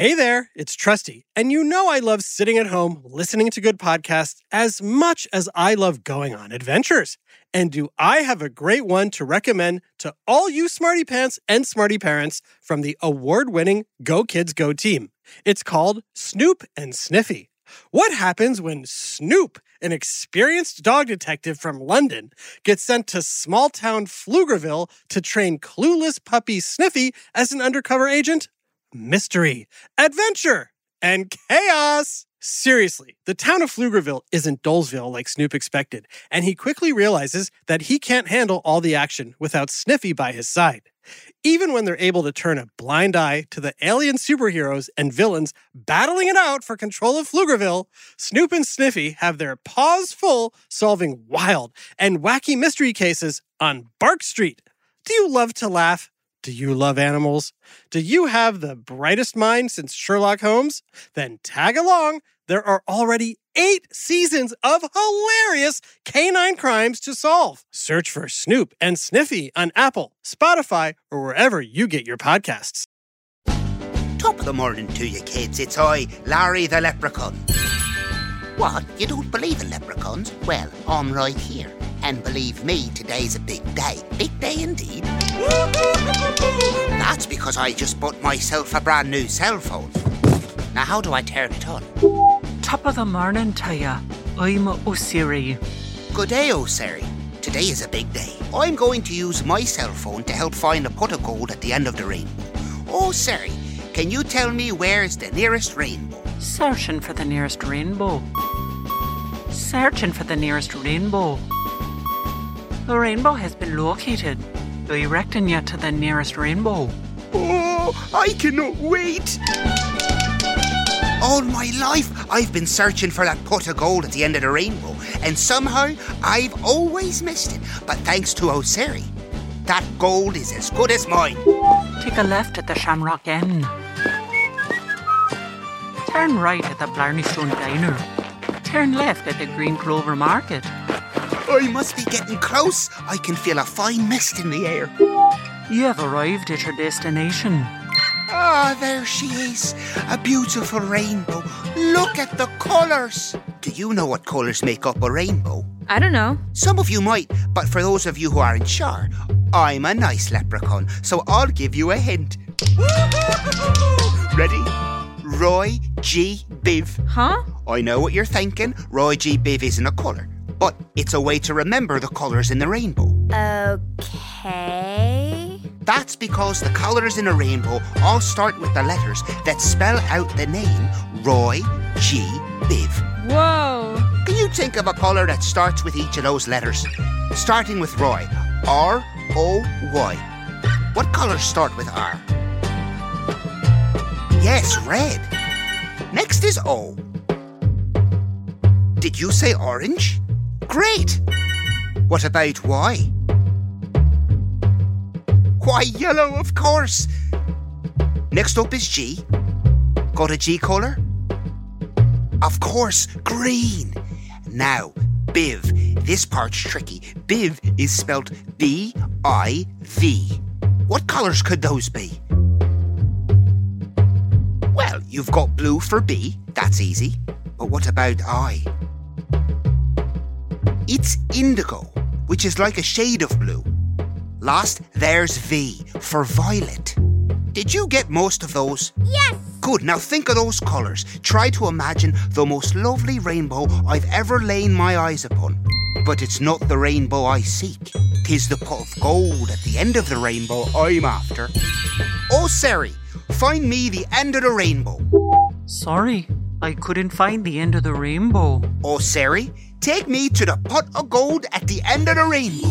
Hey there, it's Trusty, and you know I love sitting at home listening to good podcasts as much as I love going on adventures. And do I have a great one to recommend to all you smarty pants and smarty parents from the award winning Go Kids Go team? It's called Snoop and Sniffy. What happens when Snoop, an experienced dog detective from London, gets sent to small town Pflugerville to train clueless puppy Sniffy as an undercover agent? Mystery, adventure, and chaos! Seriously, the town of Pflugerville isn't Dolesville like Snoop expected, and he quickly realizes that he can't handle all the action without Sniffy by his side. Even when they're able to turn a blind eye to the alien superheroes and villains battling it out for control of Pflugerville, Snoop and Sniffy have their paws full solving wild and wacky mystery cases on Bark Street. Do you love to laugh? Do you love animals? Do you have the brightest mind since Sherlock Holmes? Then tag along. There are already eight seasons of hilarious canine crimes to solve. Search for Snoop and Sniffy on Apple, Spotify, or wherever you get your podcasts. Top of the morning to you, kids. It's I, Larry the Leprechaun. What? You don't believe in leprechauns? Well, I'm right here. And believe me, today's a big day. Big day indeed. That's because I just bought myself a brand new cell phone. Now, how do I turn it on? Top of the morning to ya. I'm Osiri. Good day, Osiri. Today is a big day. I'm going to use my cell phone to help find a pot of gold at the end of the rainbow. Oh, Siri, can you tell me where's the nearest rainbow? Searching for the nearest rainbow. Searching for the nearest rainbow. The rainbow has been located. Directing you to the nearest rainbow. Oh, I cannot wait! All my life, I've been searching for that pot of gold at the end of the rainbow, and somehow I've always missed it. But thanks to Osiri, that gold is as good as mine. Take a left at the Shamrock Inn. Turn right at the Blarney Stone Diner. Turn left at the Green Clover Market. I must be getting close. I can feel a fine mist in the air. You have arrived at your destination. Ah, there she is. A beautiful rainbow. Look at the colours. Do you know what colours make up a rainbow? I don't know. Some of you might, but for those of you who aren't sure, I'm a nice leprechaun, so I'll give you a hint. Ready? Roy G. Biv. Huh? I know what you're thinking. Roy G. Biv isn't a colour, but it's a way to remember the colours in the rainbow. Okay. That's because the colours in a rainbow all start with the letters that spell out the name Roy G. Biv. Whoa. Can you think of a colour that starts with each of those letters? Starting with Roy. R O Y. What colours start with R? Yes, red. Next is O. Did you say orange? Great. What about Y? Why, yellow, of course. Next up is G. Got a G colour? Of course, green. Now, Biv. This part's tricky. Biv is spelt B I V. What colours could those be? Well, you've got blue for B. That's easy. But what about I? It's indigo, which is like a shade of blue. Last, there's V for violet. Did you get most of those? Yes. Good, now think of those colours. Try to imagine the most lovely rainbow I've ever lain my eyes upon. But it's not the rainbow I seek. Tis the pot of gold at the end of the rainbow I'm after. Oh, Sari, find me the end of the rainbow. Sorry, I couldn't find the end of the rainbow. Oh, Siri, take me to the pot of gold at the end of the rainbow.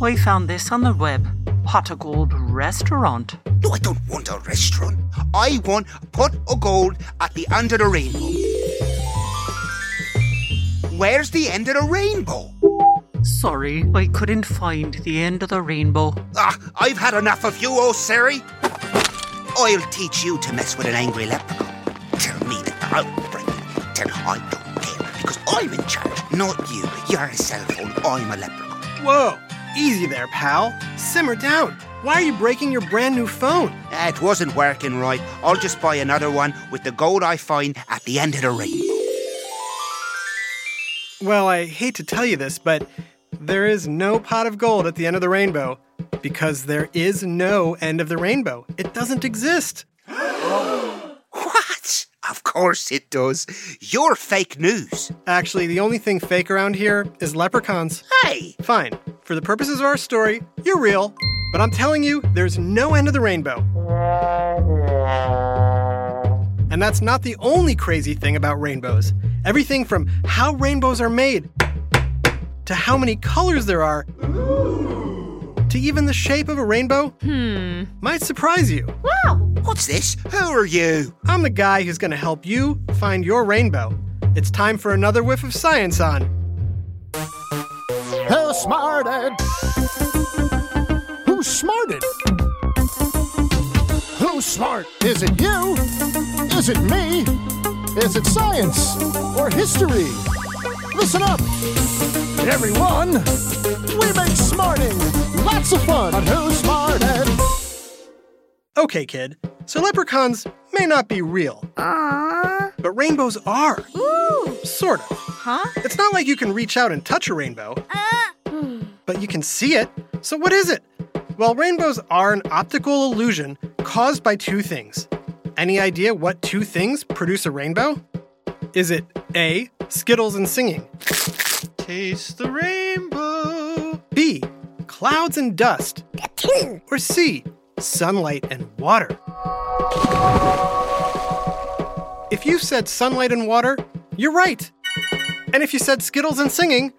I found this on the web. Pot of Gold Restaurant. No, I don't want a restaurant. I want pot of gold at the end of the rainbow. Where's the end of the rainbow? Sorry, I couldn't find the end of the rainbow. Ah, I've had enough of you, oh Siri. I'll teach you to mess with an angry leprechaun. Tell me the I'll it. I don't care because I'm in charge, not you. You're a cell phone. I'm a leprechaun. Whoa! Easy there, pal. Simmer down. Why are you breaking your brand new phone? It wasn't working right. I'll just buy another one with the gold I find at the end of the rainbow. Well, I hate to tell you this, but there is no pot of gold at the end of the rainbow because there is no end of the rainbow. It doesn't exist. What? Of course it does. You're fake news. Actually, the only thing fake around here is leprechauns. Hey, Fine. For the purposes of our story, you're real. But I'm telling you, there's no end of the rainbow. And that's not the only crazy thing about rainbows. Everything from how rainbows are made, to how many colors there are, to even the shape of a rainbow hmm. might surprise you. What's this? Who are you? I'm the guy who's going to help you find your rainbow. It's time for another whiff of science on. Who smarted? Who smarted? Who's smart? Is it you? Is it me? Is it science or history? Listen up, everyone. We make smarting lots of fun on Who Smarted. Okay, kid. So leprechauns may not be real, but rainbows are. Ooh. Sort of. Huh? It's not like you can reach out and touch a rainbow, uh. but you can see it. So, what is it? Well, rainbows are an optical illusion caused by two things. Any idea what two things produce a rainbow? Is it A, Skittles and singing? Taste the rainbow. B, clouds and dust? Or C, sunlight and water? If you said sunlight and water, you're right. And if you said Skittles and singing,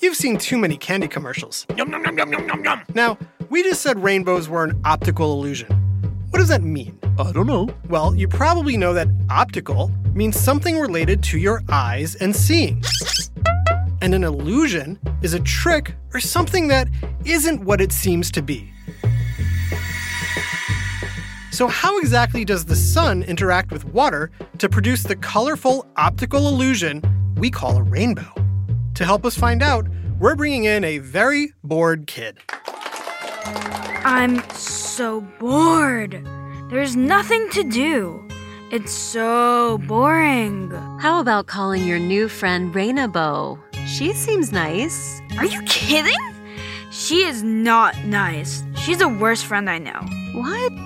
you've seen too many candy commercials. Yum, yum, yum, yum, yum, yum, yum. Now, we just said rainbows were an optical illusion. What does that mean? I don't know. Well, you probably know that optical means something related to your eyes and seeing. And an illusion is a trick or something that isn't what it seems to be. So, how exactly does the sun interact with water to produce the colorful optical illusion we call a rainbow? To help us find out, we're bringing in a very bored kid. I'm so bored. There's nothing to do. It's so boring. How about calling your new friend Rainbow? She seems nice. Are you kidding? She is not nice. She's the worst friend I know. What?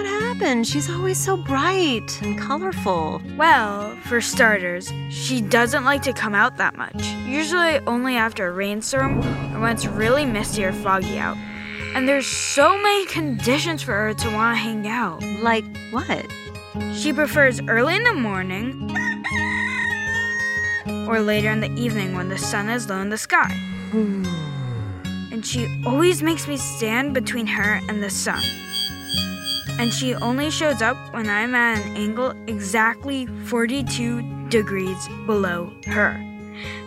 What happened? She's always so bright and colorful. Well, for starters, she doesn't like to come out that much. Usually only after a rainstorm or when it's really misty or foggy out. And there's so many conditions for her to want to hang out. Like what? She prefers early in the morning or later in the evening when the sun is low in the sky. Hmm. And she always makes me stand between her and the sun. And she only shows up when I'm at an angle exactly 42 degrees below her.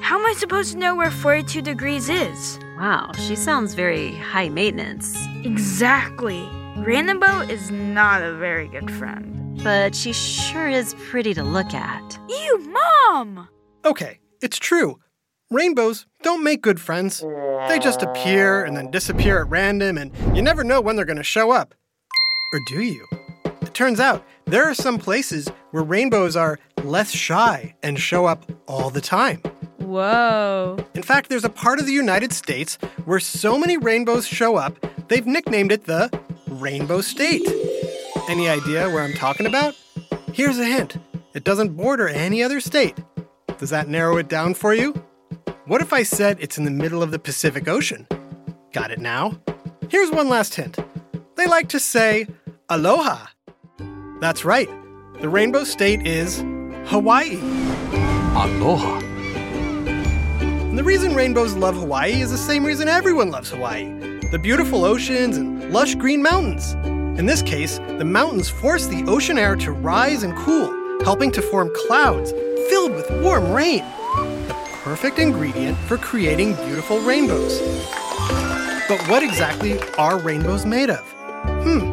How am I supposed to know where 42 degrees is? Wow, she sounds very high maintenance. Exactly. Rainbow is not a very good friend. But she sure is pretty to look at. Ew, Mom! Okay, it's true. Rainbows don't make good friends. They just appear and then disappear at random, and you never know when they're going to show up. Or do you? It turns out there are some places where rainbows are less shy and show up all the time. Whoa. In fact, there's a part of the United States where so many rainbows show up, they've nicknamed it the Rainbow State. Any idea where I'm talking about? Here's a hint it doesn't border any other state. Does that narrow it down for you? What if I said it's in the middle of the Pacific Ocean? Got it now? Here's one last hint they like to say aloha. That's right, the Rainbow State is Hawaii. Aloha. And the reason rainbows love Hawaii is the same reason everyone loves Hawaii the beautiful oceans and lush green mountains. In this case, the mountains force the ocean air to rise and cool, helping to form clouds filled with warm rain. The perfect ingredient for creating beautiful rainbows. But what exactly are rainbows made of? Hmm,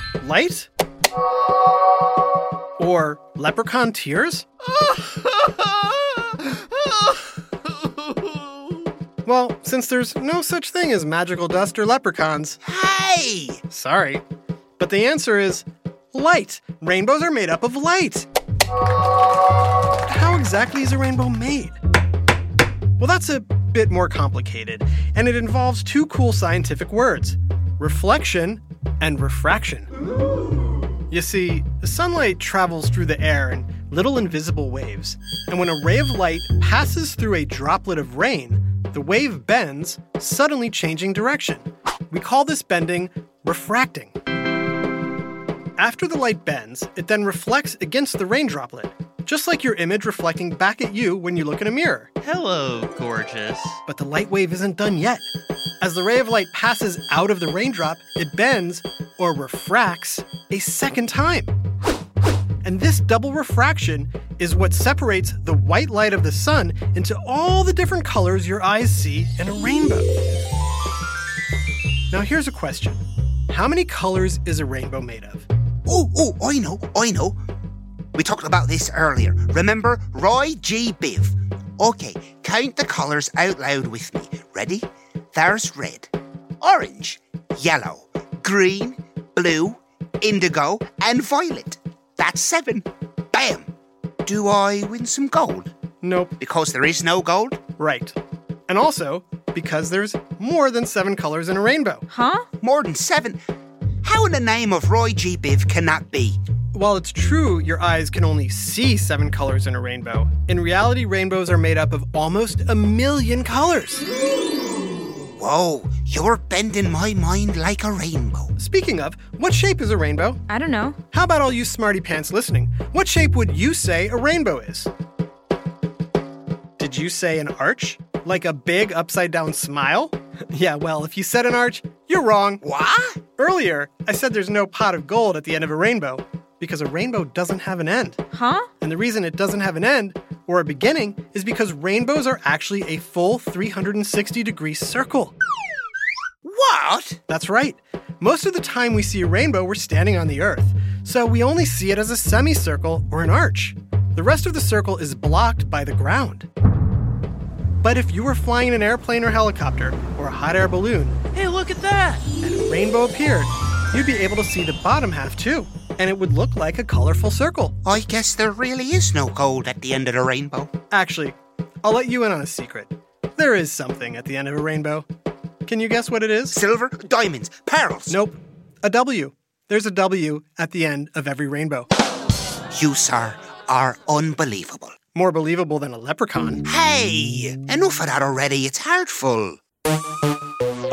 Light? Or leprechaun tears? Well, since there's no such thing as magical dust or leprechauns, Hey! sorry. But the answer is light. Rainbows are made up of light. How exactly is a rainbow made? Well, that's a bit more complicated, and it involves two cool scientific words reflection and refraction. You see, the sunlight travels through the air in little invisible waves, and when a ray of light passes through a droplet of rain, the wave bends, suddenly changing direction. We call this bending refracting. After the light bends, it then reflects against the rain droplet, just like your image reflecting back at you when you look in a mirror. Hello, gorgeous. But the light wave isn't done yet. As the ray of light passes out of the raindrop, it bends, or refracts, a second time. And this double refraction is what separates the white light of the sun into all the different colors your eyes see in a rainbow. Now, here's a question How many colors is a rainbow made of? Oh, oh, I know, I know. We talked about this earlier. Remember Roy G. Biv? Okay, count the colours out loud with me. Ready? There's red, orange, yellow, green, blue, indigo, and violet. That's seven. Bam! Do I win some gold? Nope. Because there is no gold? Right. And also, because there's more than seven colors in a rainbow. Huh? More than seven? How in the name of Roy G. Biv can that be? While it's true your eyes can only see seven colors in a rainbow, in reality, rainbows are made up of almost a million colors. Whoa, you're bending my mind like a rainbow. Speaking of, what shape is a rainbow? I don't know. How about all you smarty pants listening? What shape would you say a rainbow is? Did you say an arch? Like a big upside down smile? yeah, well, if you said an arch, you're wrong. What? Earlier, I said there's no pot of gold at the end of a rainbow because a rainbow doesn't have an end. Huh? And the reason it doesn't have an end or a beginning is because rainbows are actually a full 360 degree circle. What? That's right. Most of the time we see a rainbow, we're standing on the Earth, so we only see it as a semicircle or an arch. The rest of the circle is blocked by the ground. But if you were flying in an airplane or helicopter or a hot air balloon Hey, look at that! and a rainbow appeared, you'd be able to see the bottom half too, and it would look like a colorful circle. I guess there really is no gold at the end of the rainbow. Actually, I'll let you in on a secret. There is something at the end of a rainbow. Can you guess what it is? Silver, diamonds, pearls. Nope. A W. There's a W at the end of every rainbow. You, sir, are unbelievable. More believable than a leprechaun. Hey, enough of that already. It's heartful.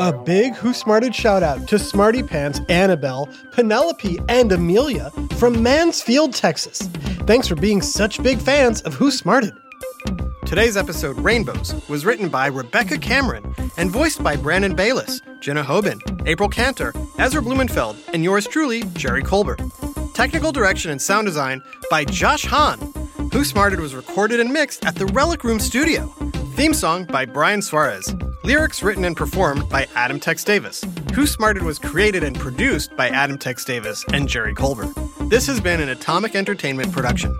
A big Who Smarted shout out to Smarty Pants, Annabelle, Penelope, and Amelia from Mansfield, Texas. Thanks for being such big fans of Who Smarted. Today's episode, Rainbows, was written by Rebecca Cameron and voiced by Brandon Bayless, Jenna Hoban, April Cantor, Ezra Blumenfeld, and yours truly, Jerry Colbert. Technical direction and sound design by Josh Hahn. Who Smarted was recorded and mixed at the Relic Room Studio. Theme song by Brian Suarez. Lyrics written and performed by Adam Tex Davis. Who Smarted was created and produced by Adam Tex Davis and Jerry Colbert. This has been an Atomic Entertainment production.